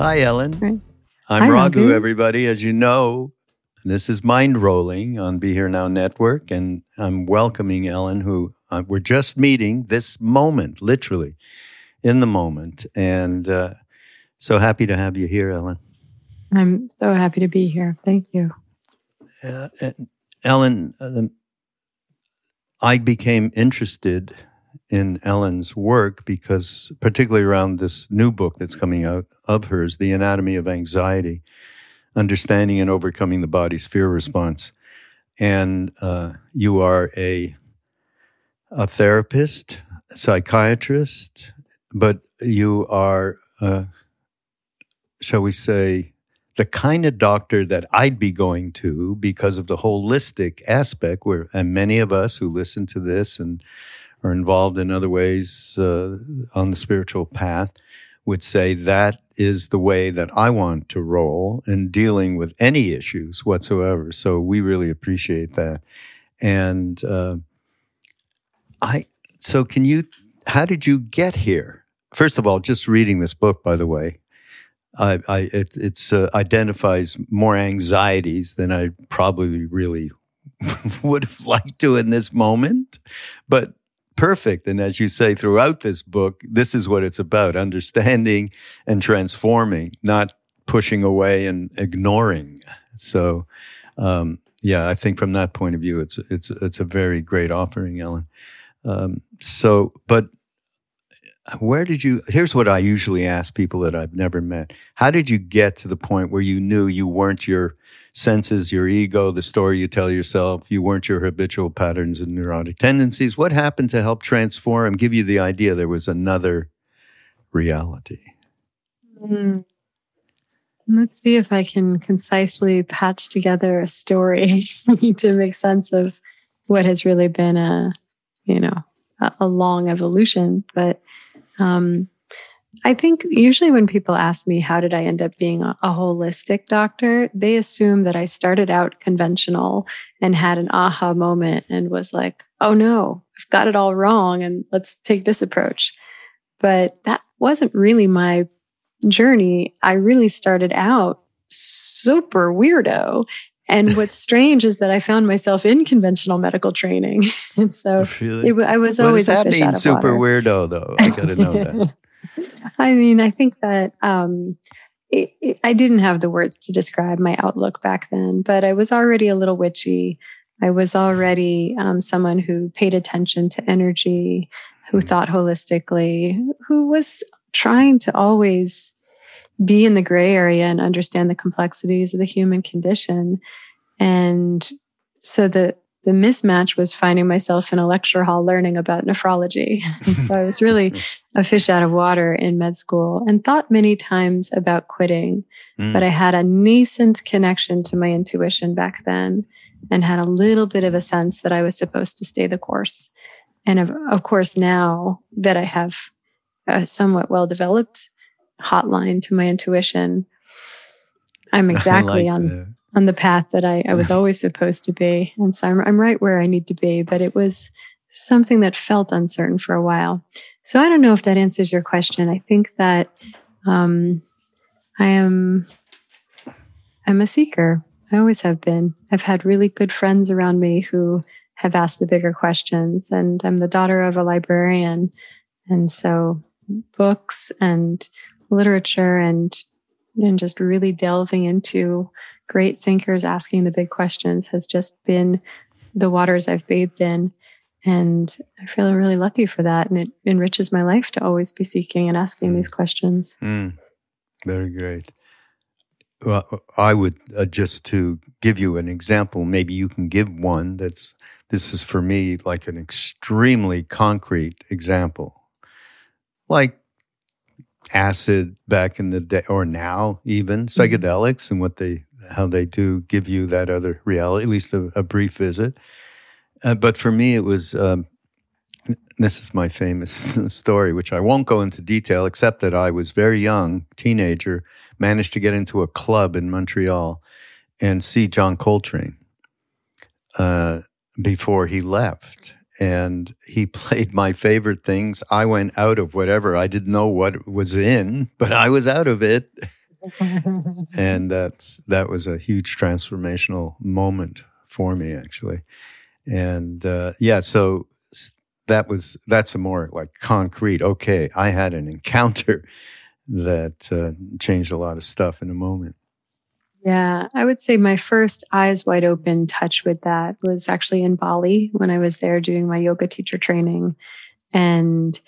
Hi, Ellen. Right. I'm Hi, Raghu, Raghu. everybody. As you know, this is Mindrolling on Be Here Now Network, and I'm welcoming Ellen, who uh, we're just meeting this moment, literally in the moment. And uh, so happy to have you here, Ellen. I'm so happy to be here. Thank you. Uh, and Ellen, uh, I became interested in Ellen's work because, particularly around this new book that's coming out of hers, The Anatomy of Anxiety Understanding and Overcoming the Body's Fear Response. And uh, you are a, a therapist, psychiatrist, but you are, uh, shall we say, the kind of doctor that I'd be going to because of the holistic aspect where and many of us who listen to this and are involved in other ways uh, on the spiritual path would say that is the way that I want to roll in dealing with any issues whatsoever. So we really appreciate that. And uh, I, so can you, how did you get here? First of all, just reading this book, by the way, I, I it it's uh, identifies more anxieties than I probably really would have liked to in this moment, but perfect. And as you say throughout this book, this is what it's about: understanding and transforming, not pushing away and ignoring. So, um, yeah, I think from that point of view, it's it's it's a very great offering, Ellen. Um, so, but where did you here's what i usually ask people that i've never met how did you get to the point where you knew you weren't your senses your ego the story you tell yourself you weren't your habitual patterns and neurotic tendencies what happened to help transform give you the idea there was another reality Mm. Let's see if I can concisely patch together a story to make sense of what has really been a, you know, a, long evolution. But um, I think usually when people ask me, how did I end up being a, holistic doctor, they assume that I started out conventional and had an aha moment and was like, oh no, I've got it all wrong and let's take this approach. But that wasn't really my journey. I really started out super weirdo. And what's strange is that I found myself in conventional medical training. And so really? it, I was what always does that mean super water. weirdo though i gotta know that I mean, I think that um, it, it, I didn't have the words to describe my outlook back then, but I was already a little witchy. I was already um, someone who paid attention to energy, who thought holistically, who was trying to always be in the gray area and understand the complexities of the human condition. And so the the mismatch was finding myself in a lecture hall learning about nephrology. And so I was really a fish out of water in med school and thought many times about quitting. Mm. But I had a nascent connection to my intuition back then and had a little bit of a sense that I was supposed to stay the course. And of, of course, now that I have a somewhat well developed hotline to my intuition, I'm exactly like on. On the path that I, I was always supposed to be. And so I'm, I'm right where I need to be, but it was something that felt uncertain for a while. So I don't know if that answers your question. I think that um, I am I'm a seeker. I always have been. I've had really good friends around me who have asked the bigger questions, and I'm the daughter of a librarian, and so books and literature and and just really delving into great thinkers asking the big questions has just been the waters I've bathed in. And I feel really lucky for that. And it enriches my life to always be seeking and asking Mm. these questions. Mm, very great. Well, I would uh, just to give you an example. Maybe you can give one that's. This is for me like an extremely concrete example, like acid back in the day or now even psychedelics and what they how they do give you that other reality, at least a, a brief visit. Uh, but for me, it was. Um, this is my famous story, which I won't go into detail, except that I was very young, teenager, managed to get into a club in Montreal and see John Coltrane uh, before he left. And he played my favorite things. I went out of whatever. I didn't know what was in, but I was out of it. and that's that was a huge transformational moment for me actually. And uh, yeah, so that was that's a more like concrete. Okay, I had an encounter that uh, changed a lot of stuff in a moment. Yeah, I would say my first eyes wide open touch with that was actually in Bali when I was there doing my yoga teacher training. And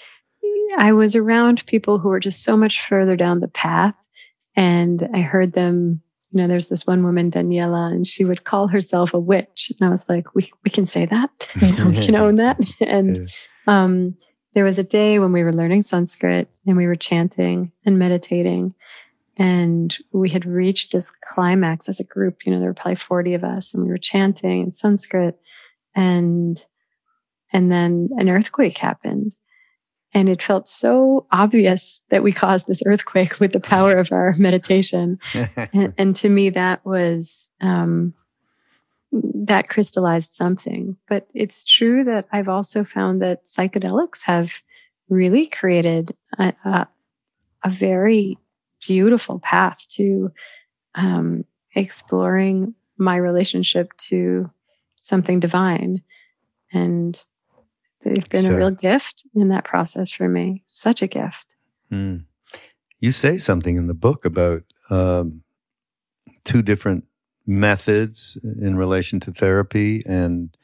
I was around people who were just so much further down the path. And I heard them, you know, there's this one woman, Daniela, and she would call herself a witch. And I was like, we, we can say that, you know, we can own that. And um, there was a day when we were learning Sanskrit and we were chanting and meditating and we had reached this climax as a group you know there were probably 40 of us and we were chanting in sanskrit. And and then an earthquake happened. And it felt so obvious that we caused this earthquake with the power of our meditation. And, and, to me that was um, that crystallized something. But it's true that i've also found that psychedelics have really created a, a, a very beautiful path to um, exploring my relationship to something divine. And they've been so, a real gift in that process for me. Such a gift. Mm. You say something in the book about um, two different methods in relation to therapy and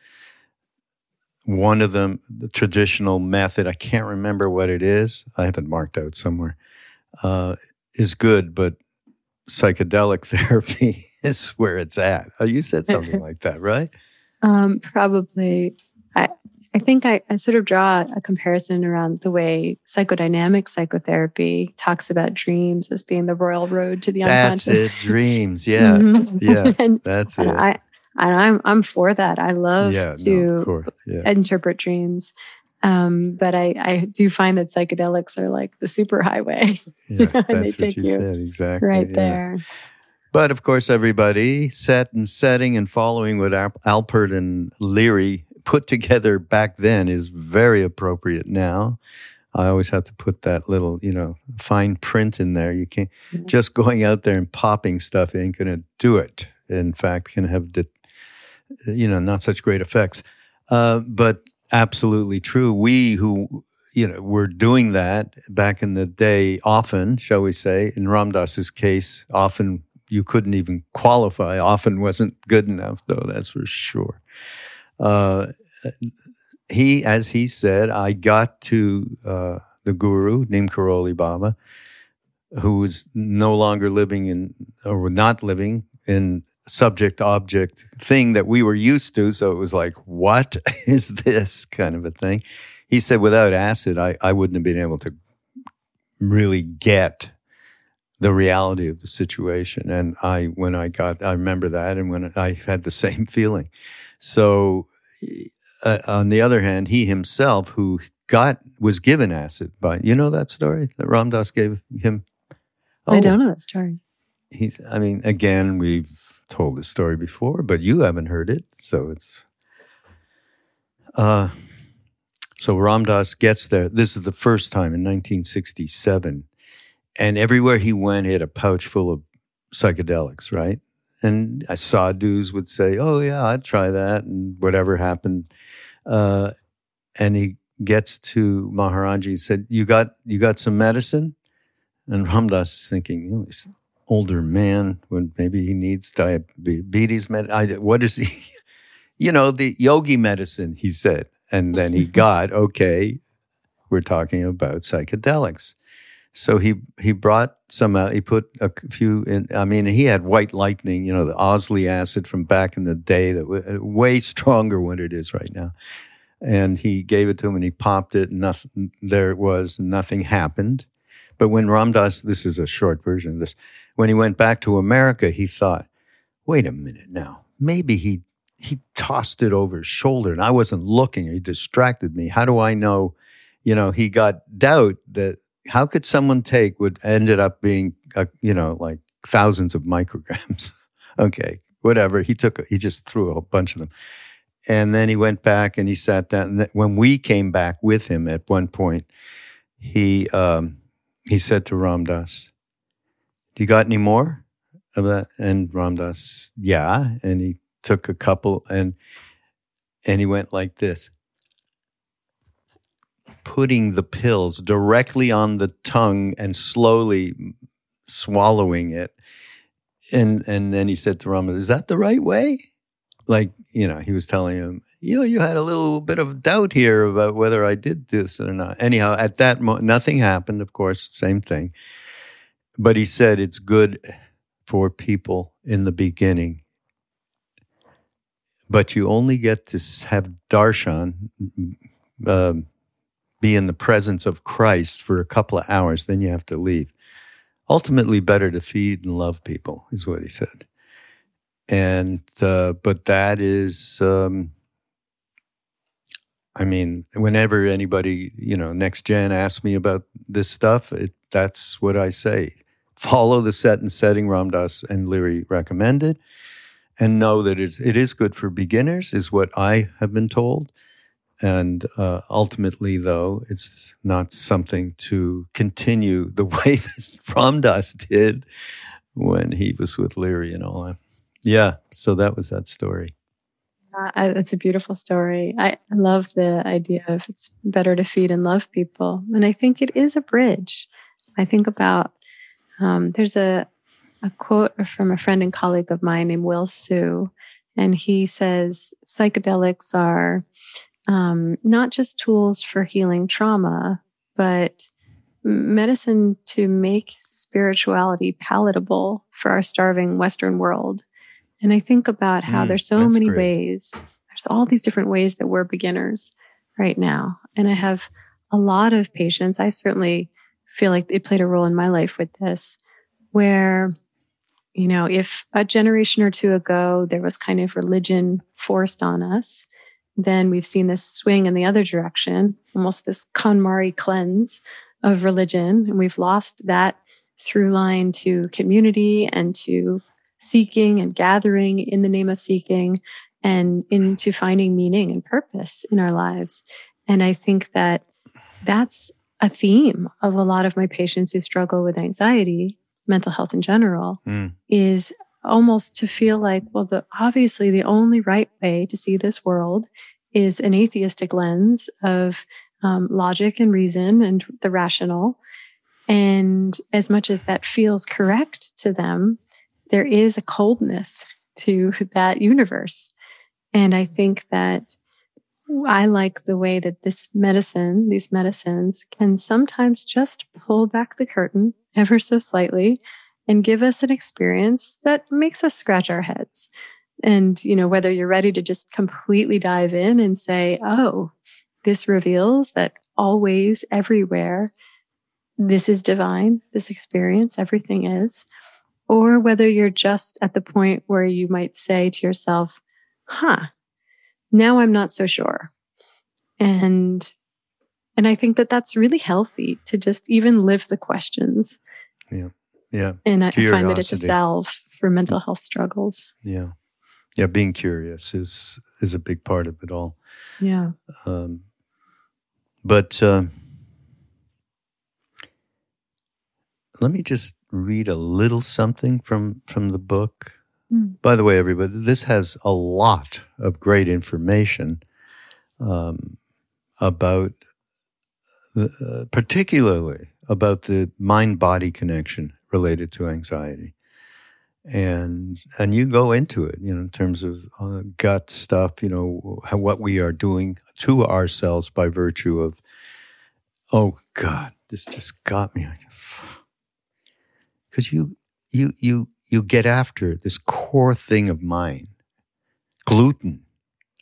one of them the traditional method i can't remember what it is i have it marked out somewhere uh, is good, but psychedelic therapy is where it's at. Oh, you said something like that, right? Um, probably. I I think I, I sort of draw a comparison around the way psychodynamic psychotherapy talks about dreams as being the royal road to the that's unconscious. It, dreams, yeah, mm-hmm. yeah, and, that's it. I, and I'm I'm for that. I love yeah, to no, yeah. interpret dreams. Um, but I, I do find that psychedelics are like the super highway. Yeah, and they take you, said, exactly. right yeah. there. But of course, everybody set and setting and following what Alpert and Leary put together back then is very appropriate now. I always have to put that little, you know, fine print in there. You can't mm-hmm. just going out there and popping stuff ain't going to do it. In fact, can have, you know, not such great effects. Uh, but absolutely true. We who you know were doing that back in the day often, shall we say, in Ram Dass's case, often you couldn't even qualify. Often wasn't good enough, though. That's for sure. Uh, he, as he said, I got to uh, the guru, Neem Karoli Baba, who was no longer living in, or not living in subject object thing that we were used to. So it was like, what is this kind of a thing? He said, without acid, I, I wouldn't have been able to really get the reality of the situation. And I, when I got, I remember that, and when I had the same feeling. So, uh, on the other hand, he himself, who got was given acid by, you know that story that Ram Dass gave him. Oh, I don't know that story he's i mean again we've told this story before but you haven't heard it so it's uh so Ram Dass gets there. This is the first time in 1967 and everywhere he went he had a pouch full of psychedelics right? And I saw dudes would say oh yeah i'd try that and whatever happened uh and he gets to Maharaji and said you got you got some medicine? And Ram Dass is thinking, older man when maybe he needs diabetes med- I, what is he you know the yogi medicine he said. And then he got okay we're talking about psychedelics. So he he brought some out he put a few in i mean he had white lightning you know the Owsley acid from back in the day that was uh, way stronger than it is right now. And he gave it to him and he popped it and nothing there it was nothing happened. But when Ram Dass, this is a short version of this, when he went back to America, he thought, wait a minute now, maybe he he tossed it over his shoulder and I wasn't looking. He distracted me. How do I know? You know, he got doubt that how could someone take what ended up being, a, you know, like thousands of micrograms? okay, whatever. He took, he just threw a bunch of them. And then he went back and he sat down. And when we came back with him at one point, he, um, he said to Ram Dass, You got any more of that? And Ram Dass, yeah. And he took a couple and and he went like this putting the pills directly on the tongue and slowly swallowing it. And and then he said to Ram, "Is that the right way?" Like you know, he was telling him, "You know, you had a little bit of doubt here about whether I did this or not." Anyhow, at that moment, nothing happened. Of course, same thing. But he said it's good for people in the beginning but you only get to have darshan uh, be in the presence of Christ for a couple of hours, then you have to leave. Ultimately, better to feed and love people, is what he said. And, uh, but that is, um, I mean, whenever anybody, you know, next gen asks me about this stuff, it, that's what I say. Follow the set and setting Ram Dass and Leary recommended and know that it's, it is good for beginners, is what I have been told. And uh, ultimately, though, it's not something to continue the way that Ram Dass did when he was with Leary and all that. Yeah, so that was that story. Uh, it's a beautiful story. I love the idea of it's better to feed and love people. And I think it is a bridge. I think about um, there's a, a quote from a friend and colleague of mine named Will Siu, And he says psychedelics are um, not just tools for healing trauma, but medicine to make spirituality palatable for our starving Western world. And I think about how mm, there's so many great. ways, there's all these different ways that we're beginners right now. And I have a lot of patients. I certainly feel like it played a role in my life with this, where, you know, if a generation or two ago there was kind of religion forced on us, then we've seen this swing in the other direction, almost this KonMari cleanse of religion. And we've lost that through line to community and to seeking and gathering in the name of seeking and into finding meaning and purpose in our lives. And I think that that's a theme of a lot of my patients who struggle with anxiety, mental health in general, mm. is almost to feel like, well, the obviously the only right way to see this world is an atheistic lens of um, logic and reason and the rational. And as much as that feels correct to them, there is a coldness to that universe. And I think that I like the way that this medicine, these medicines, can sometimes just pull back the curtain ever so slightly and give us an experience that makes us scratch our heads. And, you know, whether you're ready to just completely dive in and say, oh, this reveals that always, everywhere, this is divine, this experience, everything is. Or whether you're just at the point where you might say to yourself, huh, now I'm not so sure. And and I think that that's really healthy to just even live the questions. Yeah. Yeah. And I find that it's a salve for mental health struggles. Yeah. Yeah. Being curious is, is a big part of it all. Yeah. Um, but uh, let me just read a little something from, from the book. Mm. By the way, everybody, this has a lot of great information um, about, uh, particularly about the mind body connection related to anxiety. And and you go into it, you know, in terms of uh, gut stuff, you know, how, what we are doing to ourselves by virtue of, oh God, this just got me. Because you you you you get after this core thing of mine, gluten.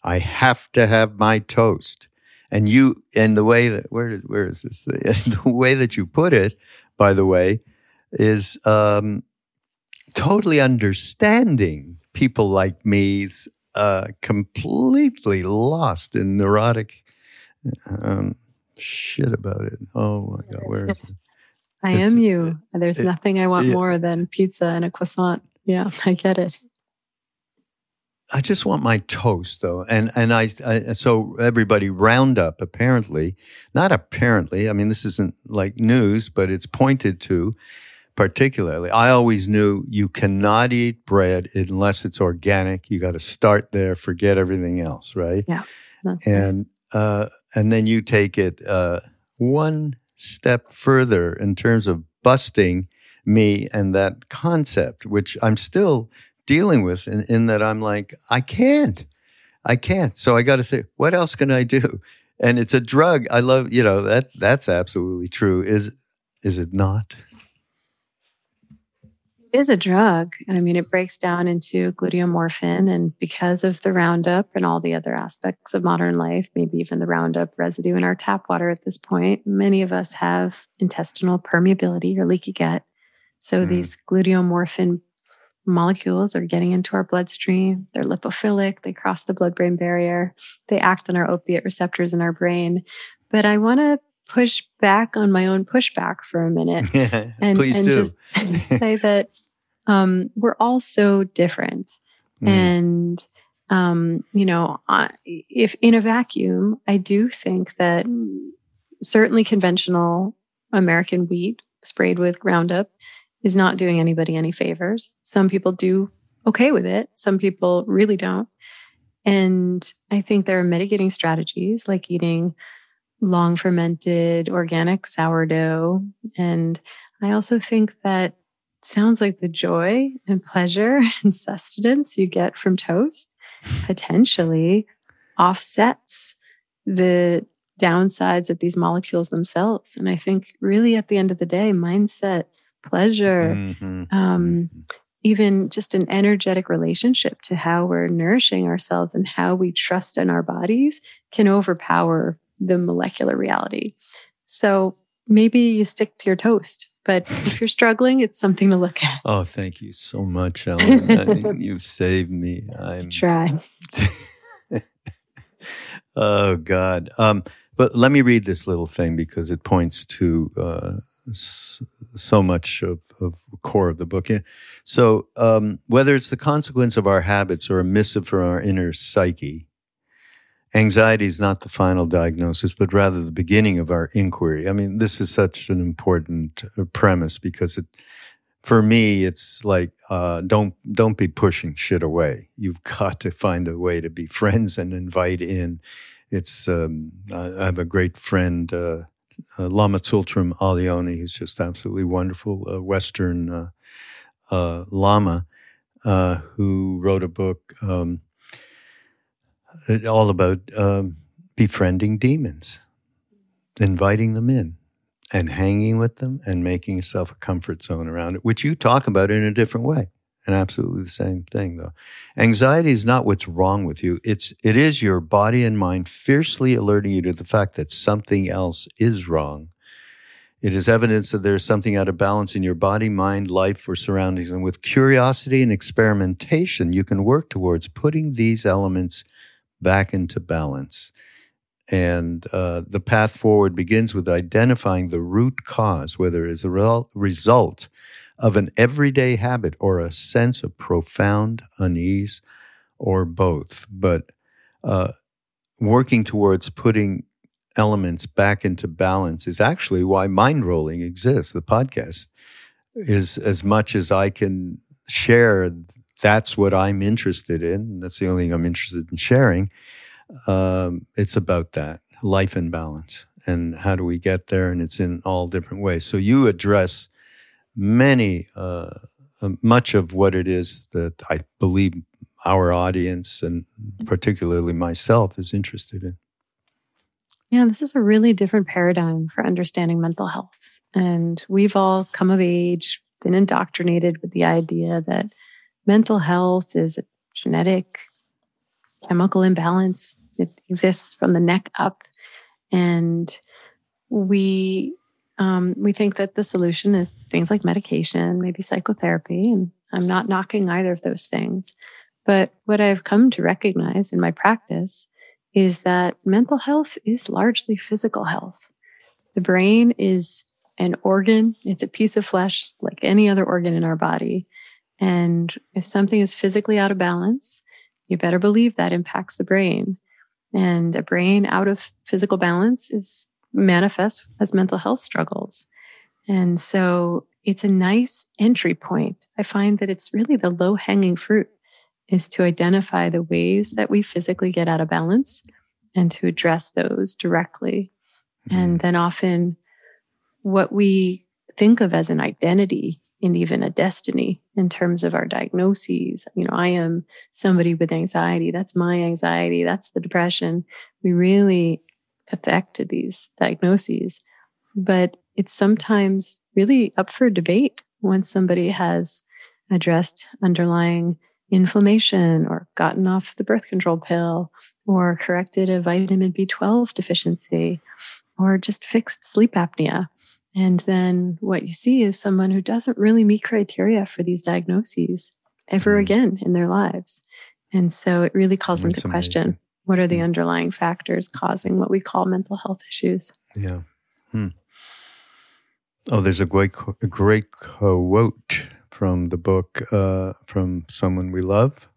I have to have my toast and you and the way that where where is this the way that you put it by the way is um, totally understanding people like me's uh, completely lost in neurotic um, shit about it. Oh my god, where is it? I it's, am you. There's it, nothing I want more than pizza and a croissant. Yeah, I get it. I just want my toast though, and and I, I, so everybody round up apparently, not apparently. I mean, this isn't like news, but it's pointed to particularly. I always knew you cannot eat bread unless it's organic. You got to start there, forget everything else, right? Yeah. and uh, and then you take it uh, one step further in terms of busting me and that concept, which I'm still dealing with in, in that I'm like, I can't. I can't. So I got to think, what else can I do? And it's a drug. I love, you know, that that's absolutely true. Is is it not? Is a drug. I mean, it breaks down into gluteomorphin. And because of the Roundup and all the other aspects of modern life, maybe even the Roundup residue in our tap water at this point, many of us have intestinal permeability or leaky gut. So mm. these gluteomorphin molecules are getting into our bloodstream. They're lipophilic, they cross the blood brain barrier, they act on our opiate receptors in our brain. But I want to push back on my own pushback for a minute and, and just say that um, we're all so different. Mm. And, um, you know, if in a vacuum, I do think that certainly conventional American wheat sprayed with Roundup is not doing anybody any favors. Some people do okay with it, some people really don't. And I think there are mitigating strategies like eating long fermented organic sourdough. And I also think that sounds like the joy and pleasure and sustenance you get from toast potentially offsets the downsides of these molecules themselves. And I think really at the end of the day, mindset pleasure, mm-hmm. um, mm-hmm. even just an energetic relationship to how we're nourishing ourselves and how we trust in our bodies can overpower the molecular reality. So maybe you stick to your toast. But if you're struggling, it's something to look at. Oh, thank you so much, Ellen. you've saved me. I'm trying. oh God. Um, but let me read this little thing because it points to uh, so much of, of core of the book. So um, whether it's the consequence of our habits or a missive from our inner psyche, anxiety is not the final diagnosis, but rather the beginning of our inquiry. I mean, this is such an important uh, premise because it, for me, it's like uh, don't don't be pushing shit away. You've got to find a way to be friends and invite in. It's um, I have a great friend. Uh, uh, Lama Tsultrim Allione, who's just absolutely wonderful, a Western uh, uh, Lama, who wrote a book um, all about um, befriending demons, inviting them in and hanging with them and making yourself a comfort zone around it, which you talk about in a different way and absolutely the same thing though. Anxiety is not what's wrong with you. It's it is your body and mind fiercely alerting you to the fact that something else is wrong. It is evidence that there's something out of balance in your body, mind, life, or surroundings. And with curiosity and experimentation, you can work towards putting these elements back into balance. And uh, the path forward begins with identifying the root cause, whether it is a result of an everyday habit or a sense of profound unease or both. But uh, working towards putting elements back into balance is actually why Mindrolling exists. The podcast is as much as I can share. That's what I'm interested in. That's the only thing I'm interested in sharing. Um, it's about that life and balance and how do we get there? And it's in all different ways. So you address many, uh, uh, much of what it is that I believe our audience and particularly myself is interested in. Yeah, this is a really different paradigm for understanding mental health. And we've all come of age, been indoctrinated with the idea that mental health is a genetic chemical imbalance. It exists from the neck up. And we um, we think that the solution is things like medication, maybe psychotherapy. And I'm not knocking either of those things. But what I've come to recognize in my practice is that mental health is largely physical health. The brain is an organ, it's a piece of flesh like any other organ in our body. And if something is physically out of balance, you better believe that impacts the brain. And a brain out of physical balance is manifest as mental health struggles. And so it's a nice entry point. I find that it's really the low hanging fruit is to identify the ways that we physically get out of balance and to address those directly. Mm-hmm. And then often what we think of as an identity and even a destiny in terms of our diagnoses. You know, I am somebody with anxiety. That's my anxiety. That's the depression. We really affect these diagnoses, but it's sometimes really up for debate once somebody has addressed underlying inflammation or gotten off the birth control pill or corrected a vitamin B12 deficiency or just fixed sleep apnea. And then what you see is someone who doesn't really meet criteria for these diagnoses ever mm. again in their lives. And so it really calls That's into question amazing. what are the mm. underlying factors causing what we call mental health issues. Yeah. Hmm. Oh, there's a great, a great quote from the book uh, from someone we love.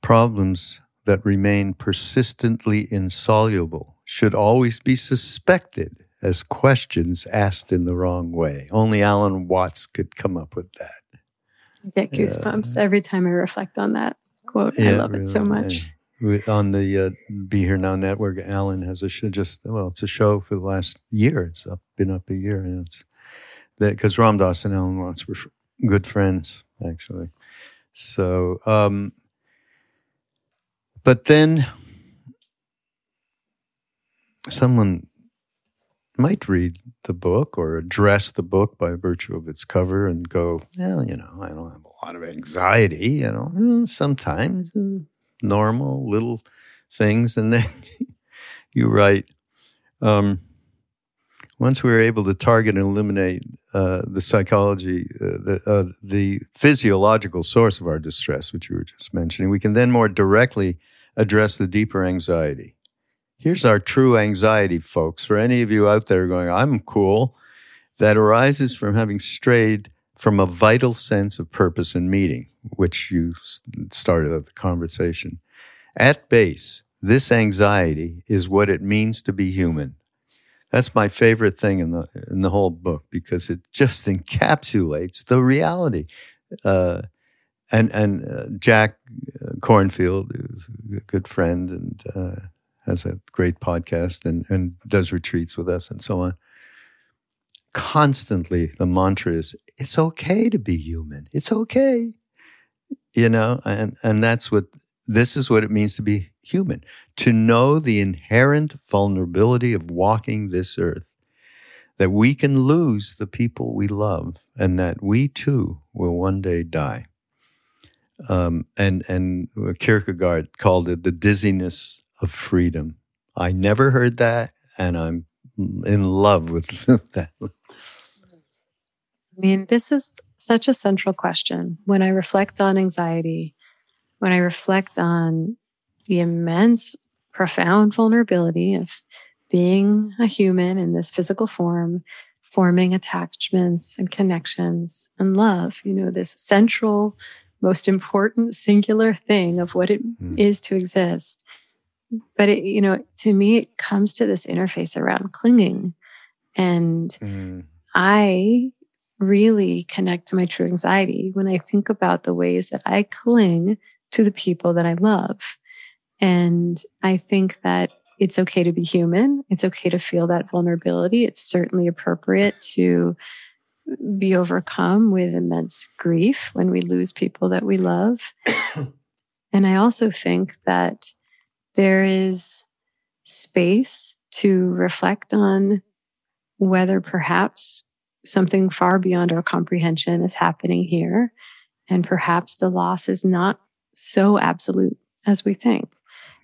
Problems that remain persistently insoluble should always be suspected as questions asked in the wrong way. Only Alan Watts could come up with that. I get goosebumps uh, every time I reflect on that quote. Yeah, I love really, it so much. On the uh, Be Here Now network, Alan has a show just, well, it's a show for the last year. It's up, been up a year. And it's that because Ram Dass and Alan Watts were good friends, actually. So, um, but then someone might read the book or address the book by virtue of its cover and go, well, you know, I don't have a lot of anxiety, you know, sometimes uh, normal little things. And then you write, um, once we were able to target and eliminate uh, the psychology, uh, the, uh, the physiological source of our distress, which you were just mentioning, we can then more directly address the deeper anxiety. Here's our true anxiety, folks. For any of you out there going, I'm cool, that arises from having strayed from a vital sense of purpose and meaning, which you started the conversation. At base, this anxiety is what it means to be human. That's my favorite thing in the in the whole book because it just encapsulates the reality. Uh, and and uh, Jack Cornfield, Kornfield, who's a good friend and uh, has a great podcast and, and does retreats with us and so on. Constantly, the mantra is it's okay to be human. It's okay. You know, and, and that's what this is what it means to be human to know the inherent vulnerability of walking this earth, that we can lose the people we love, and that we too will one day die. Um, and and Kierkegaard called it the dizziness of freedom. I never heard that, and I'm in love with that. I mean, this is such a central question. When I reflect on anxiety, when I reflect on the immense, profound vulnerability of being a human in this physical form, forming attachments and connections and love, you know, this central, most important singular thing of what it mm. is to exist but it, you know, to me, it comes to this interface around clinging. And mm. I really connect to my true anxiety when I think about the ways that I cling to the people that I love. And I think that it's okay to be human. It's okay to feel that vulnerability. It's certainly appropriate to be overcome with immense grief when we lose people that we love. and I also think that there is space to reflect on whether perhaps something far beyond our comprehension is happening here. And perhaps the loss is not so absolute as we think.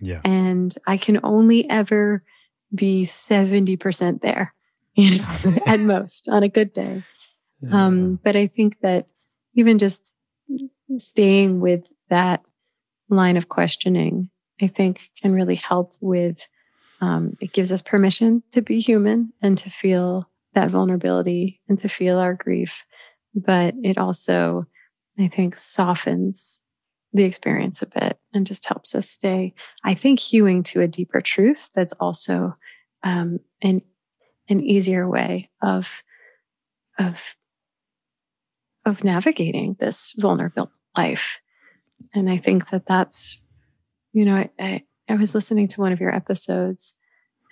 Yeah. And I can only ever be 70% there, you know, at most on a good day. Yeah. Um, but I think that even just staying with that line of questioning I think can really help with um, it gives us permission to be human and to feel that vulnerability and to feel our grief. But it also, I think, softens the experience a bit and just helps us stay, I think, hewing to a deeper truth that's also um, an, an easier way of, of of navigating this vulnerable life. And I think that that's, you know, I, I, I was listening to one of your episodes,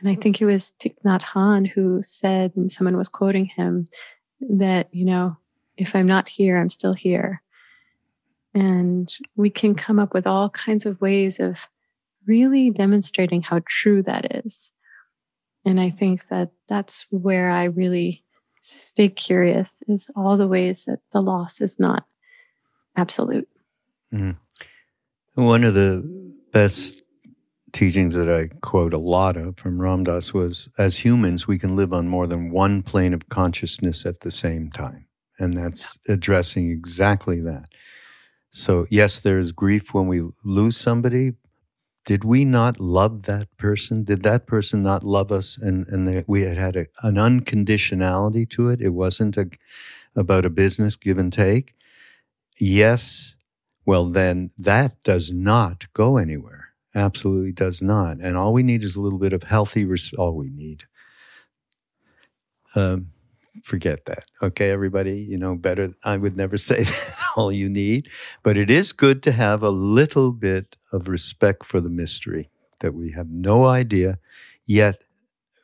and I think it was Thich Nhat who said, and someone was quoting him, that, you know, if I'm not here, I'm still here. And we can come up with all kinds of ways of really demonstrating how true that is. And I think that that's where I really stay curious is all the ways that the loss is not absolute. Mm. One of the best teachings that I quote a lot of from Ram Dass was as humans, we can live on more than one plane of consciousness at the same time. And that's addressing exactly that. So, yes, there's grief when we lose somebody. Did we not love that person? Did that person not love us? And, and we had had a, an unconditionality to it. It wasn't a, about a business give and take. Yes, well, then that does not go anywhere. Absolutely does not. And all we need is a little bit of healthy, res- all we need. Um, forget that. Okay, everybody, you know, better. I would never say that all you need, but it is good to have a little bit of respect for the mystery that we have no idea, yet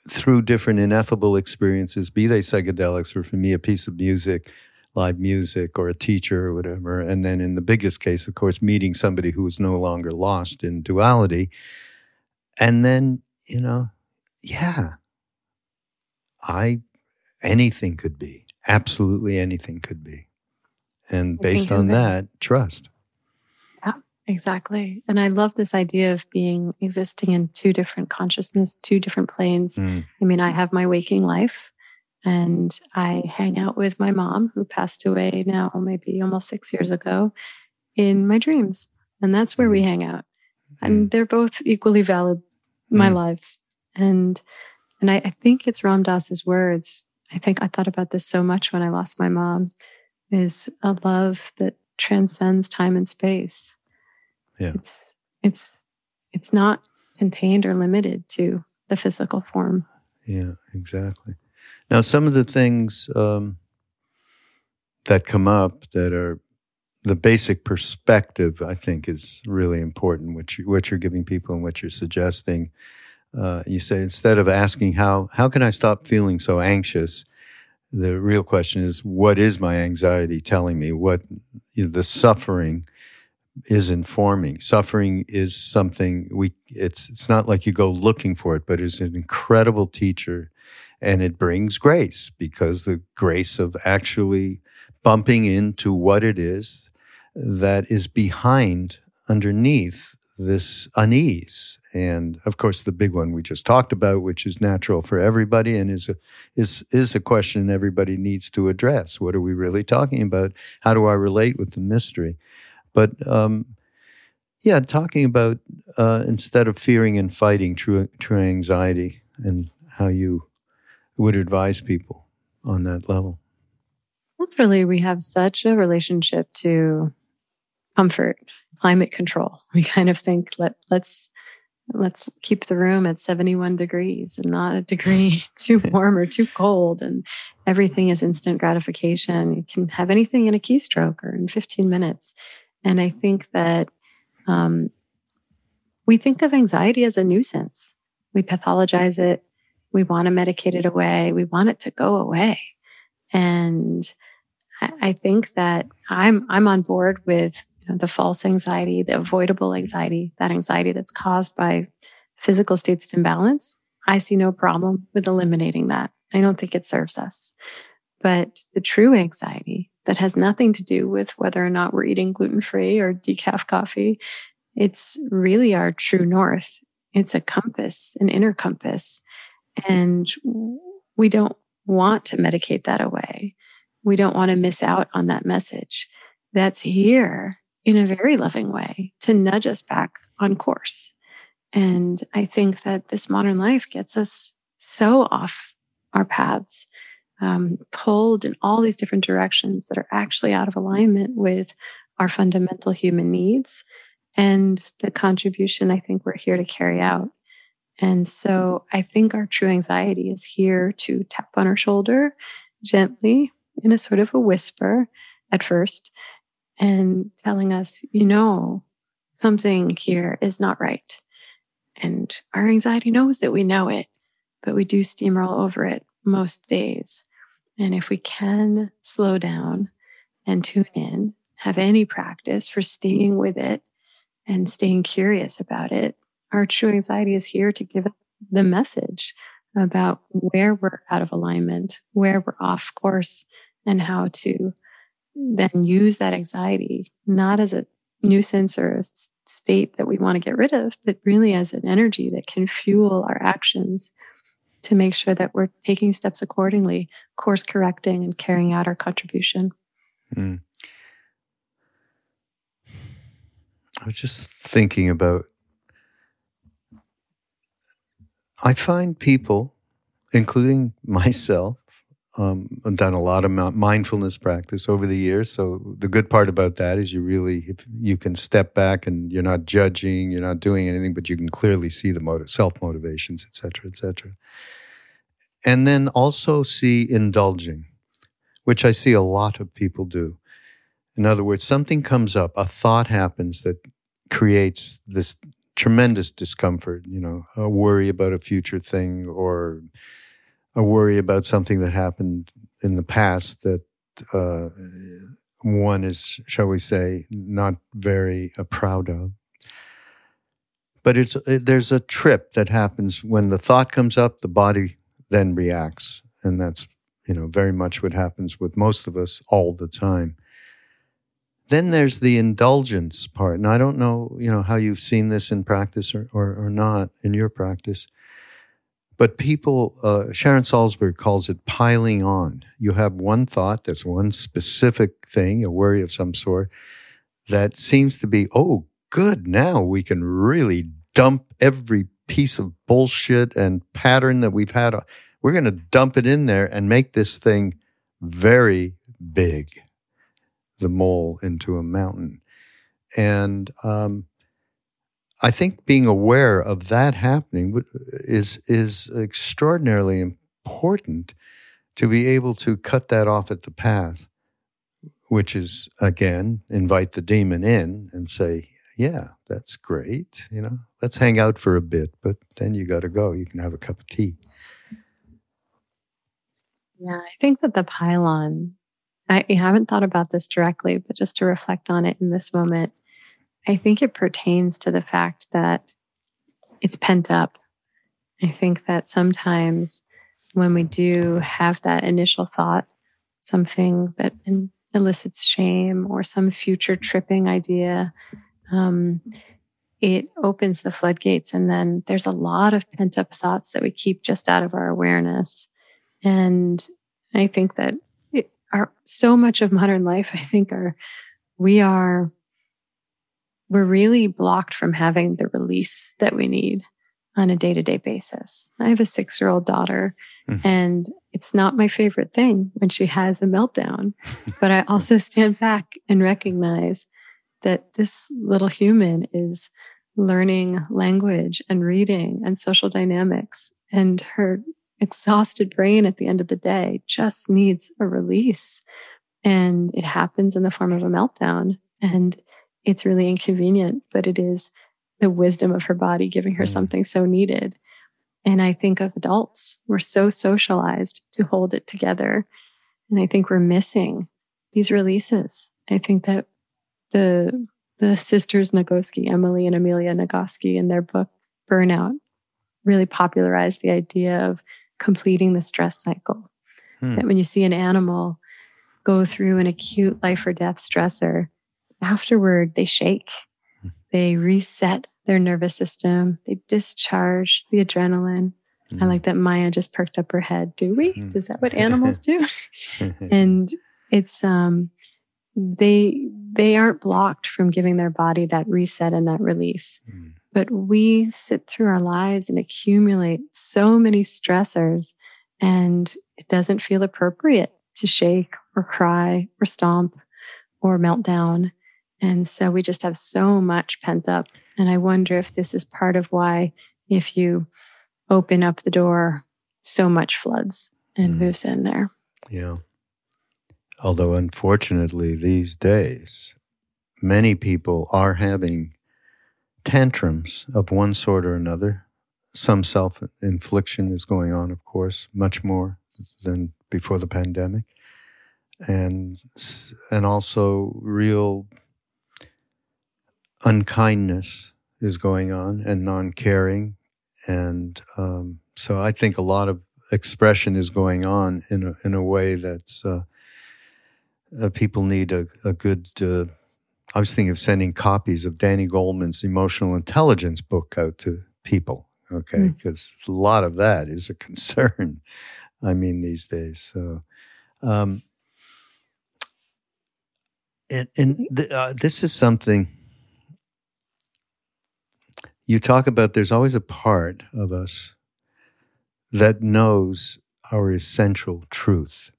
through different ineffable experiences, be they psychedelics or for me, a piece of music, live music or a teacher or whatever. And then in the biggest case, of course, meeting somebody who is no longer lost in duality. And then, you know, yeah, I anything could be. Absolutely anything could be. And based on that, trust. Yeah, exactly. And I love this idea of being existing in two different consciousness, two different planes. Mm. I mean, I have my waking life and I hang out with my mom, who passed away now, maybe almost six years ago, in my dreams. And that's where we mm. hang out. And mm. they're both equally valid, my mm. lives. And and I, I think it's Ram Dass's words I think I thought about this so much when I lost my mom is a love that transcends time and space. Yeah. It's it's it's not contained or limited to the physical form. Yeah, exactly. Now, some of the things um, that come up that are the basic perspective, I think, is really important. You, what you're giving people and what you're suggesting uh, you say instead of asking how how can I stop feeling so anxious, the real question is what is my anxiety telling me? What you know, the suffering is informing. Suffering is something we it's it's not like you go looking for it, but it's an incredible teacher and it brings grace because the grace of actually bumping into what it is that is behind underneath this unease. And of course the big one we just talked about which is natural for everybody and is a is is a question everybody needs to address. What are we really talking about? How do i relate with the mystery? But um, yeah talking about uh, instead of fearing and fighting true true anxiety and how you would advise people on that level Literally, we have such a relationship to comfort, climate control. We kind of think let let's let's keep the room at 71 degrees and not a degree too warm or too cold and everything is instant gratification. You can have anything in a keystroke or in 15 minutes. And I think that um, we think of anxiety as a nuisance. We pathologize it. We want to medicate it away. We want it to go away. And I, think that I'm I'm on board with you know, the false anxiety, the avoidable anxiety, that anxiety that's caused by physical states of imbalance, I see no problem with eliminating that. I don't think it serves us. But the true anxiety that has nothing to do with whether or not we're eating gluten free or decaf coffee, it's really our true north. It's a compass, an inner compass. And we don't want to medicate that away. We don't want to miss out on that message that's here in a very loving way to nudge us back on course. And I think that this modern life gets us so off our paths, um, pulled in all these different directions that are actually out of alignment with our fundamental human needs and the contribution I think we're here to carry out. And so I think our true anxiety is here to tap on our shoulder gently in a sort of a whisper at first and telling us, you know, something here is not right. And our anxiety knows that we know it, but we do steamroll over it most days. And if we can slow down and tune in, have any practice for staying with it and staying curious about it, our true anxiety is here to give the message about where we're out of alignment, where we're off course, and how to then use that anxiety not as a nuisance or a state that we want to get rid of, but really as an energy that can fuel our actions to make sure that we're taking steps accordingly, course correcting, and carrying out our contribution. Mm. I was just thinking about. I find people, including myself, um, I've done a lot of mindfulness practice over the years. So the good part about that is you really, if you can step back and you're not judging, you're not doing anything, but you can clearly see the motive, self motivations, et cetera, et cetera. And then also see indulging, which I see a lot of people do. In other words, something comes up, a thought happens that creates this tremendous discomfort, you know, a worry about a future thing or a worry about something that happened in the past that uh, one is, shall we say, not very uh, proud of. But it's it, there's a trip that happens when the thought comes up, the body then reacts, and that's you know very much what happens with most of us all the time. Then there's the indulgence part, and I don't know you know how you've seen this in practice or, or, or not in your practice but people, uh, Sharon Salzberg calls it piling on. You have one thought, that's one specific thing, a worry of some sort, that seems to be, oh, good, now we can really dump every piece of bullshit and pattern that we've had. We're going to dump it in there and make this thing very big, the mole into a mountain. And um, I think being aware of that happening is is extraordinarily important to be able to cut that off at the path, which is again invite the demon in and say, "Yeah, that's great. You know, let's hang out for a bit, but then you got to go. You can have a cup of tea." Yeah, I think that the pylon. I haven't thought about this directly, but just to reflect on it in this moment I think it pertains to the fact that it's pent up. I think that sometimes when we do have that initial thought, something that elicits shame or some future tripping idea, um, it opens the floodgates. And then there's a lot of pent up thoughts that we keep just out of our awareness. And I think that our, so much of modern life, I think, are we are we're really blocked from having the release that we need on a day to day basis. I have a six year old daughter, mm. and it's not my favorite thing when she has a meltdown. but I also stand back and recognize that this little human is learning language and reading and social dynamics, and her exhausted brain at the end of the day just needs a release. And it happens in the form of a meltdown. And it's really inconvenient, but it is the wisdom of her body giving her mm. something so needed. And I think of adults, we're so socialized to hold it together. And I think we're missing these releases. I think that the the sisters Nagoski, Emily and Amelia Nagoski, in their book Burnout, really popularized the idea of completing the stress cycle. Hmm. That when you see an animal go through an acute life or death stressor, afterward they shake, hmm. they reset their nervous system, they discharge the adrenaline. Mm. I like that Maya just perked up her head. Do we? Mm. Is that what animals do? and it's um they they aren't blocked from giving their body that reset and that release. But we sit through our lives and accumulate so many stressors and it doesn't feel appropriate to shake or cry or stomp or melt down. And so we just have so much pent up. And I wonder if this is part of why, if you open up the door, so much floods and mm. moves in there. Yeah. Although, unfortunately, these days, many people are having tantrums of one sort or another. Some self infliction is going on, of course, much more than before the pandemic. And, and also real unkindness is going on and non caring. And um, so I think a lot of expression is going on in a, in a way that's uh, uh, people need a, a good. Uh, I was thinking of sending copies of Danny Goleman's emotional intelligence book out to people. Okay, because mm. a lot of that is a concern. I mean, these days. So, um, and, and th- uh, this is something you talk about. There's always a part of us that knows our essential truth.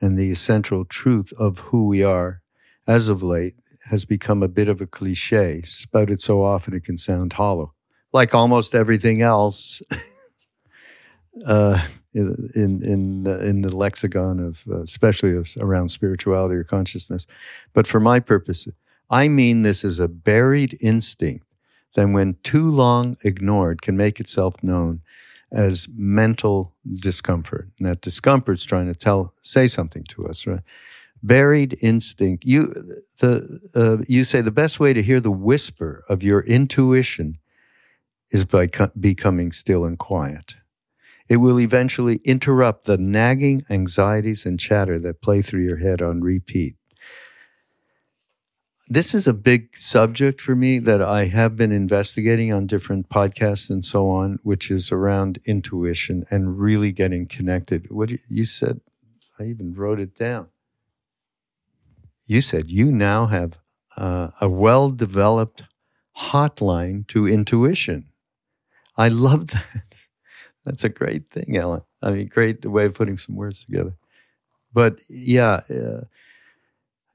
And the essential truth of who we are as of late has become a bit of a cliche, spouted so often it can sound hollow. Like almost everything else uh, in, in, in the lexicon of, uh, especially around spirituality or consciousness. But for my purpose, I mean this is a buried instinct that when too long ignored can make itself known as mental discomfort. And that discomfort's trying to tell, say something to us, right? Buried instinct. You, the, uh, you say the best way to hear the whisper of your intuition is by co- becoming still and quiet. It will eventually interrupt the nagging anxieties and chatter that play through your head on repeat this is a big subject for me that I have been investigating on different podcasts and so on, which is around intuition and really getting connected. What you said, I even wrote it down. You said you now have uh, a well developed hotline to intuition. I love that. That's a great thing, Ellen. I mean, great way of putting some words together. But yeah, uh,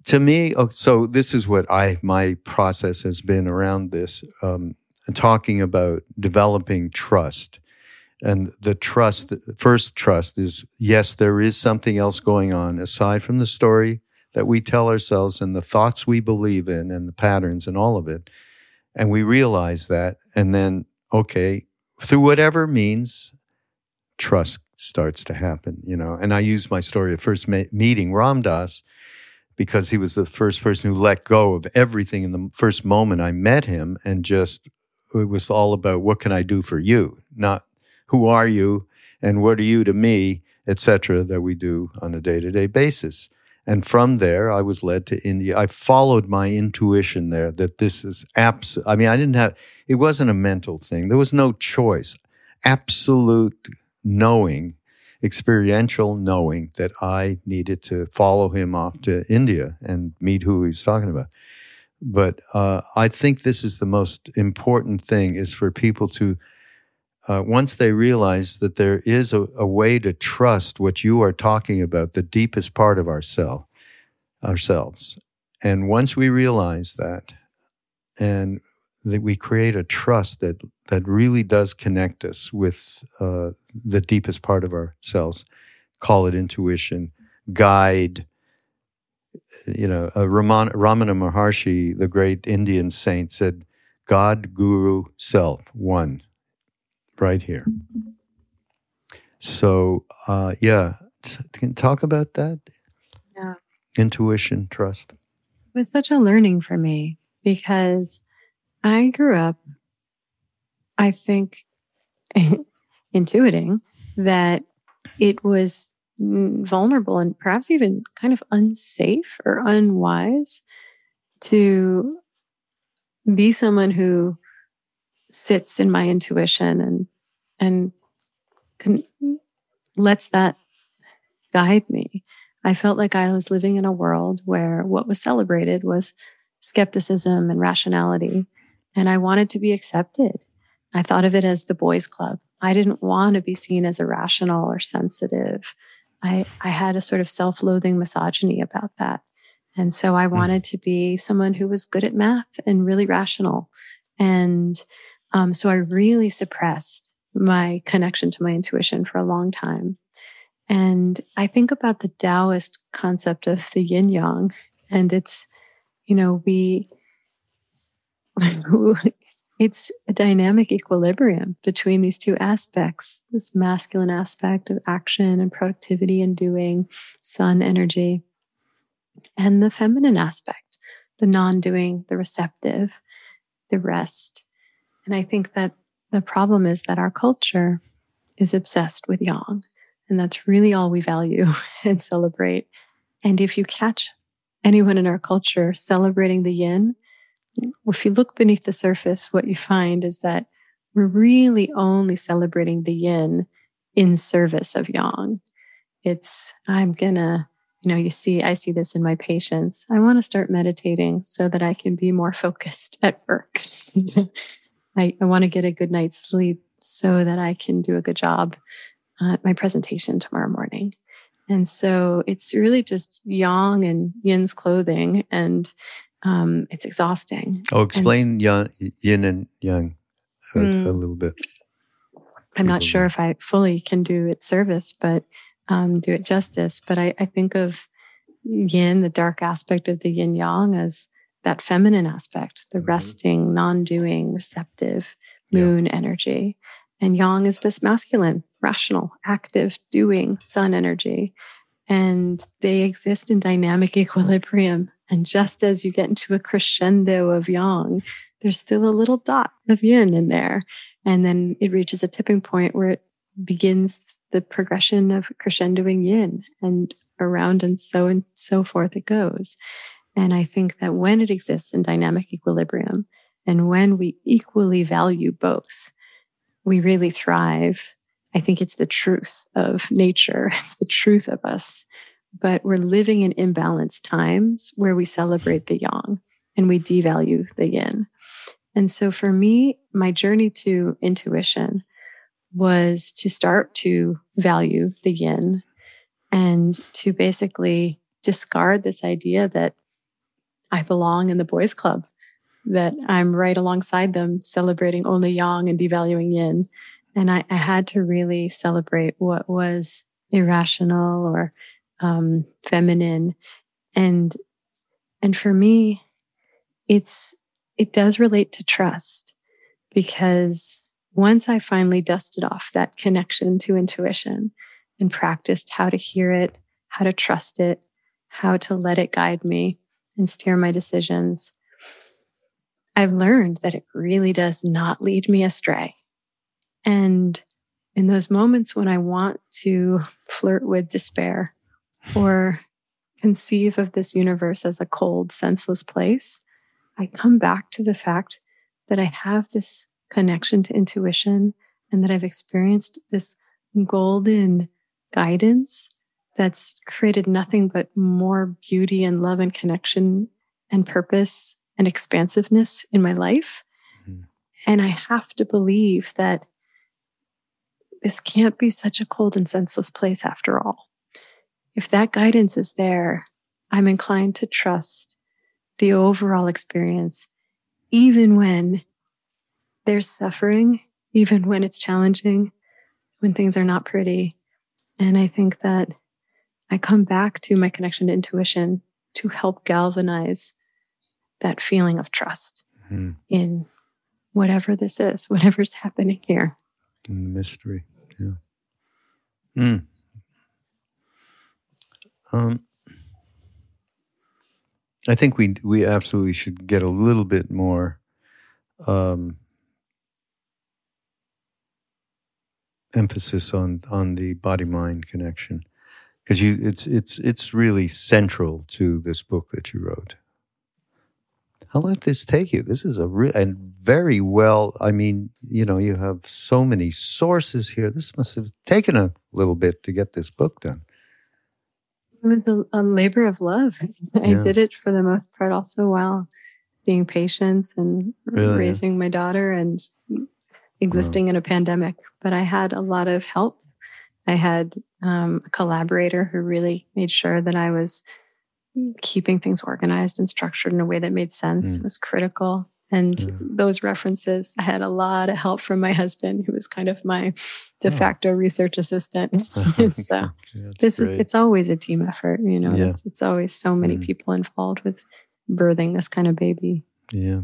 to me, oh, so this is what I my process has been around this, um, talking about developing trust, and the trust. First, trust is yes, there is something else going on aside from the story that we tell ourselves and the thoughts we believe in and the patterns and all of it, and we realize that, and then okay, through whatever means, trust starts to happen. You know, and I use my story of first ma- meeting Ram Dass because he was the first person who let go of everything in the first moment I met him and just it was all about what can I do for you, not who are you and what are you to me, etc. that we do on a day-to-day basis. And from there, I was led to India. I followed my intuition there that this is absolute. I mean, I didn't have, it wasn't a mental thing. There was no choice. Absolute knowing experiential knowing that I needed to follow him off to India and meet who he's talking about. But uh, I think this is the most important thing is for people to, uh, once they realize that there is a, a, way to trust what you are talking about, the deepest part of ourself, ourselves. And once we realize that, and that we create a trust that that really does connect us with uh, the deepest part of ourselves. Call it intuition, guide. You know, uh, Ramana, Ramana Maharshi, the great Indian saint, said, "God, Guru, Self, one." Right here. So, uh, yeah, can talk about that. Yeah. Intuition, trust. It was such a learning for me because I grew up, I think, intuiting that it was vulnerable and perhaps even kind of unsafe or unwise to be someone who sits in my intuition and and can, lets that guide me. I felt like I was living in a world where what was celebrated was skepticism and rationality and I wanted to be accepted. I thought of it as the boys' club. I didn't want to be seen as irrational or sensitive. I, I had a sort of self loathing misogyny about that. And so I hmm. wanted to be someone who was good at math and really rational. And um, so I really suppressed my connection to my intuition for a long time. And I think about the Taoist concept of the yin yang, and it's, you know, we, it's a dynamic equilibrium between these two aspects this masculine aspect of action and productivity and doing, sun energy, and the feminine aspect, the non doing, the receptive, the rest. And I think that the problem is that our culture is obsessed with yang. And that's really all we value and celebrate. And if you catch anyone in our culture celebrating the yin, if you look beneath the surface, what you find is that we're really only celebrating the yin in service of yang. It's, I'm gonna, you know, you see, I see this in my patients. I want to start meditating so that I can be more focused at work. I, I want to get a good night's sleep so that I can do a good job at my presentation tomorrow morning. And so it's really just yang and yin's clothing, and um, it's exhausting. Oh, explain and, yin, yin and yang a, mm, a little bit. I'm not sure if I fully can do it service, but um, do it justice. But I, I think of yin, the dark aspect of the yin yang, as that feminine aspect, the mm-hmm. resting, non doing, receptive moon yeah. energy. And yang is this masculine, rational, active, doing sun energy. And they exist in dynamic equilibrium. And just as you get into a crescendo of yang, there's still a little dot of yin in there. And then it reaches a tipping point where it begins the progression of crescendoing yin and around and so and so forth it goes. And I think that when it exists in dynamic equilibrium and when we equally value both, we really thrive. I think it's the truth of nature, it's the truth of us. But we're living in imbalanced times where we celebrate the yang and we devalue the yin. And so for me, my journey to intuition was to start to value the yin and to basically discard this idea that I belong in the boys' club, that I'm right alongside them, celebrating only yang and devaluing yin. And I, I had to really celebrate what was irrational or um, feminine. And and for me, it's it does relate to trust because once I finally dusted off that connection to intuition and practiced how to hear it, how to trust it, how to let it guide me, and steer my decisions, I've learned that it really does not lead me astray. And in those moments when I want to flirt with despair or conceive of this universe as a cold, senseless place, I come back to the fact that I have this connection to intuition and that I've experienced this golden guidance that's created nothing but more beauty and love and connection and purpose and expansiveness in my life. Mm-hmm. And I have to believe that this can't be such a cold and senseless place after all. If that guidance is there, I'm inclined to trust the overall experience, even when there's suffering, even when it's challenging, when things are not pretty. And I think that I come back to my connection to intuition to help galvanize that feeling of trust mm-hmm. in whatever this is, whatever's happening here. In the mystery, yeah. Mm. Um, I think we we absolutely should get a little bit more um, emphasis on on the body mind connection because you it's it's it's really central to this book that you wrote. How long did this take you? This is a real and very well. I mean, you know, you have so many sources here. This must have taken a little bit to get this book done. It was a, a labor of love. I yeah. did it for the most part also while being patient and really? raising my daughter and existing wow. in a pandemic. But I had a lot of help I had um, a collaborator who really made sure that I was keeping things organized and structured in a way that made sense. Mm. Was critical. And Mm. those references, I had a lot of help from my husband, who was kind of my de Oh. facto research assistant. so this is it's always a team effort, you know. Yeah. It's it's always so many Mm. people involved with birthing this kind of baby. Yeah.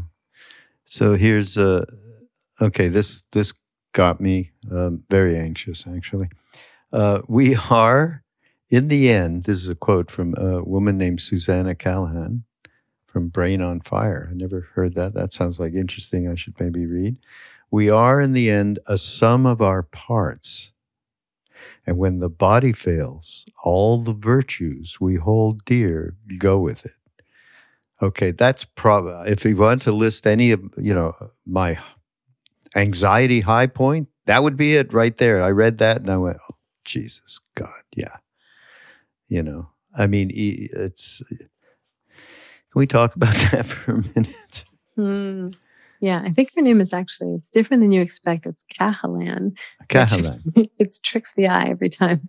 So here's uh okay, this this got me um, very anxious actually. Uh, we are in the end, this is a quote from a woman named Susanna Callahan from Brain on Fire. I never heard that. That sounds like interesting. I should maybe read. We are in the end a sum of our parts. And when the body fails, all the virtues we hold dear go with it. Okay, that's probably if you want to list any of you know my anxiety high point, that would be it right there. I read that and I went, Jesus God, yeah. You know, I mean, it's. Can we talk about that for a minute? Hmm. Yeah, I think her name is actually it's different than you expect. It's Cahalan. Cahalan. it tricks the eye every time.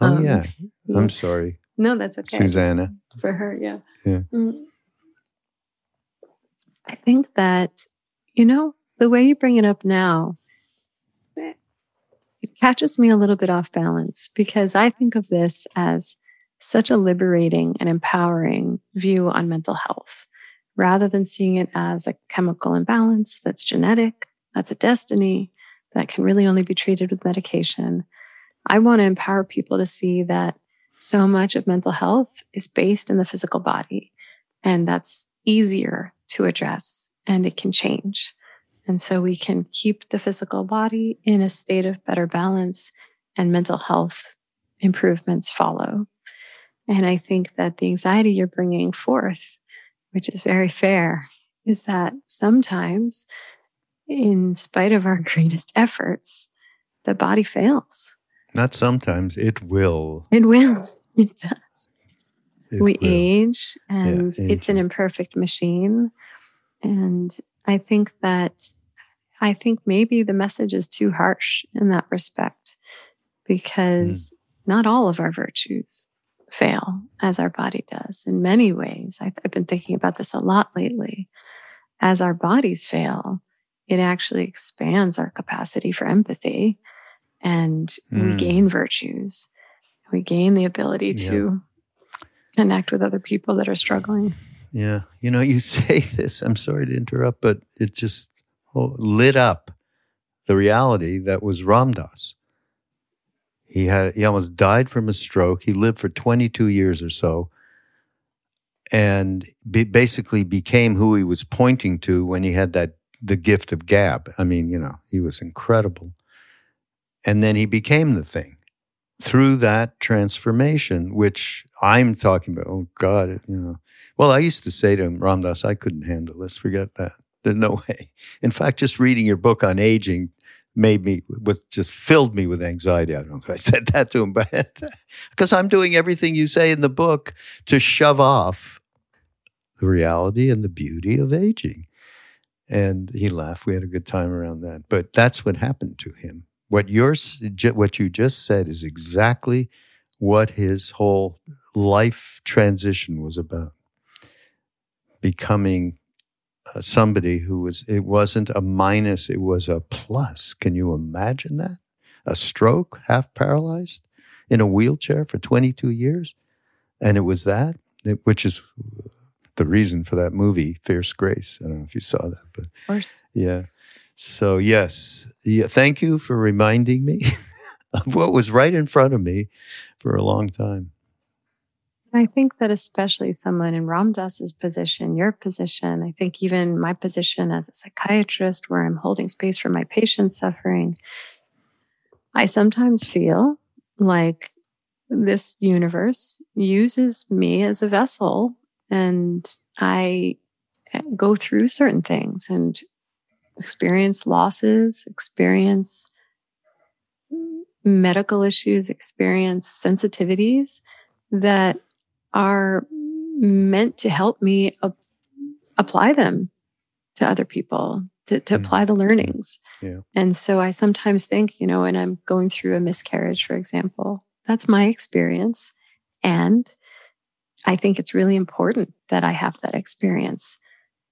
Oh Um, yeah, yeah. I'm sorry, No, that's okay. Just Susanna. for her, yeah. Yeah. Mm. I think that, you know, the way you bring it up now, catches me a little bit off balance because I think of this as such a liberating and empowering view on mental health rather than seeing it as a chemical imbalance that's genetic, that's a destiny, that can really only be treated with medication. I want to empower people to see that so much of mental health is based in the physical body, and that's easier to address and it can change. And so we can keep the physical body in a state of better balance, and mental health improvements follow. And I think that the anxiety you're bringing forth, which is very fair, is that sometimes, in spite of our greatest efforts, the body fails. Not sometimes. It will. It will. It does. It we will. age and it's an imperfect machine. And I think that, I think maybe the message is too harsh in that respect because not all of our virtues fail as our body does in many ways. I've, I've been thinking about this a lot lately. As our bodies fail, it actually expands our capacity for empathy and we Mm. gain virtues. We gain the ability Yeah. to connect with other people that are struggling. Yeah. You know, you say this, I'm sorry to interrupt, but it just lit up the reality that was Ram Dass. He had he almost died from a stroke. He lived for 22 years or so and be, basically became who he was pointing to when he had that the gift of gab. I mean, you know, he was incredible. And then he became the thing through that transformation, which I'm talking about. Oh God, you know. Well, I used to say to him, Ram Dass, I couldn't handle this. Forget that. There's no way. In fact, just reading your book on aging made me with just filled me with anxiety. I don't know if I said that to him, but because I'm doing everything you say in the book to shove off the reality and the beauty of aging. And he laughed. We had a good time around that. But that's what happened to him. What you're, what you just said is exactly what his whole life transition was about. Becoming Uh, somebody who was, it wasn't a minus, it was a plus. Can you imagine that? A stroke, half paralyzed, in a wheelchair for 22 years? And it was that, it- which is uh, the reason for that movie, Fierce Grace. I don't know if you saw that, but Of course. yeah. So yes, yeah, thank you for reminding me of what was right in front of me for a long time. I think that especially someone in Ram Dass's position, your position, I think even my position as a psychiatrist, where I'm holding space for my patients suffering, I sometimes feel like this universe uses me as a vessel and I eh, go through certain things and experience losses, experience medical issues, experience sensitivities that are meant to help me ap- apply them to other people, to, to Mm. apply the learnings. Yeah. And so I sometimes think, you know, when I'm going through a miscarriage, for example, that's my experience. And I think it's really important that I have that experience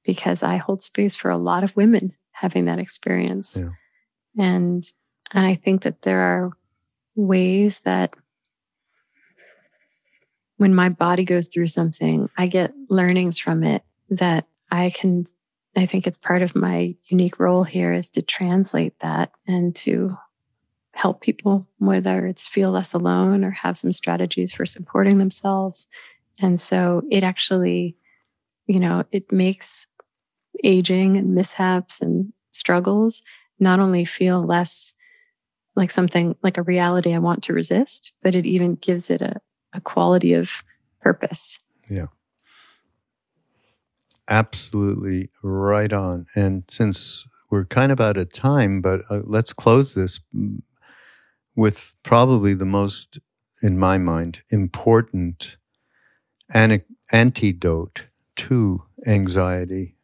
because I hold space for a lot of women having that experience. Yeah. And and I think that there are ways that when my body goes through something, I get learnings from it that I can I think it's part of my unique role here is to translate that and to help people, whether it's feel less alone or have some strategies for supporting themselves. And so it actually, you know, it makes aging and mishaps and struggles not only feel less like something like a reality I want to resist, but it even gives it a, a quality of purpose. Yeah. Absolutely right on. And since we're kind of out of time, but uh, let's close this with probably the most, in my mind, important an- antidote to anxiety.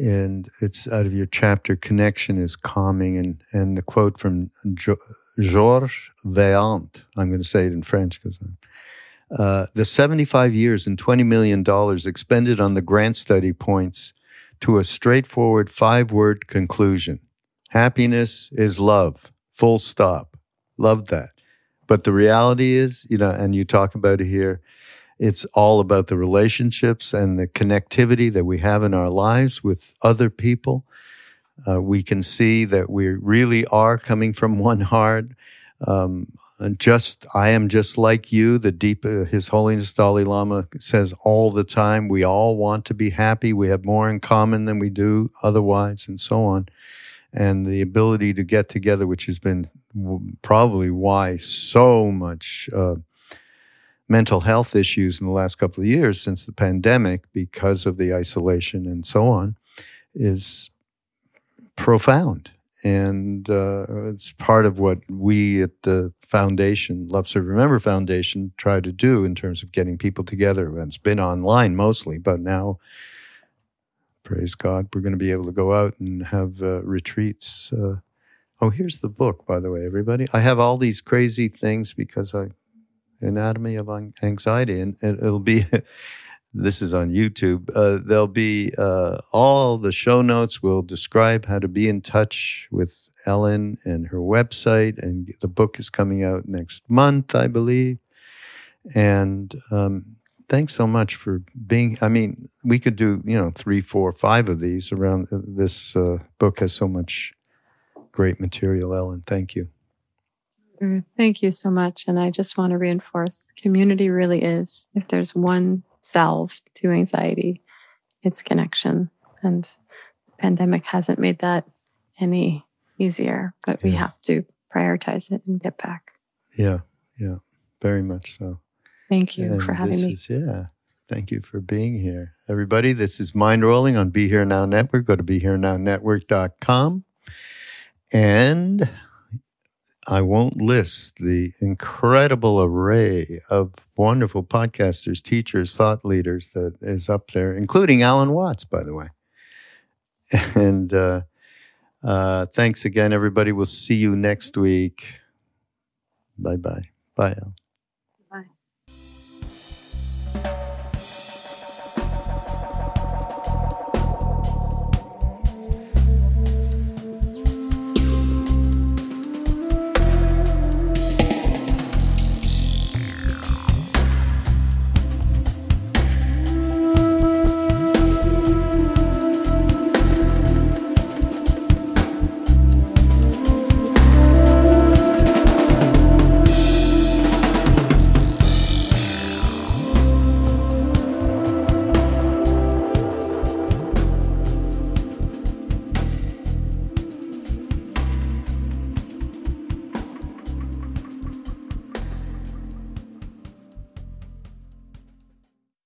And it's out of your chapter, Connection is Calming. And, and the quote from jo- Georges Vaillant, I'm going to say it in French because I'm uh, the 75 years and $20 million expended on the grant study points to a straightforward five word conclusion happiness is love, full stop. Love that. But the reality is, you know, and you talk about it here, it's all about the relationships and the connectivity that we have in our lives with other people. Uh, we can see that we really are coming from one heart. Um, and just I am just like you. The deep uh, His Holiness Dalai Lama says all the time. We all want to be happy. We have more in common than we do otherwise, and so on. And the ability to get together, which has been w- probably why so much uh, mental health issues in the last couple of years since the pandemic, because of the isolation and so on, is profound and uh, it's part of what we at the foundation, Love Serve Remember Foundation, try to do in terms of getting people together. And it's been online mostly, but now, praise God, we're going to be able to go out and have uh, retreats. Uh, oh, here's the book, by the way, everybody. I have all these crazy things because I anatomy of anxiety, and it'll be. this is on YouTube. Uh, there'll be uh, all the show notes will describe how to be in touch with Ellen and her website. And the book is coming out next month, I believe. And um, thanks so much for being. I mean, we could do you know three, four, five of these around. This uh, book has so much great material, Ellen. Thank you. Mm, thank you so much. And I just want to reinforce community really is, if there's one salve to anxiety. It's connection. And the pandemic hasn't made that any easier, but yeah. we have to prioritize it and get back. Yeah, yeah, very much so. Thank you and for having me. Is, yeah, thank you for being here. Everybody, this is Mindrolling on Be Here Now Network. Go to BeHereNowNetwork.com. And I won't list the incredible array of wonderful podcasters, teachers, thought leaders that is up there, including Alan Watts, by the way. And uh, uh, thanks again, everybody. We'll see you next week. Bye bye. Bye, Al.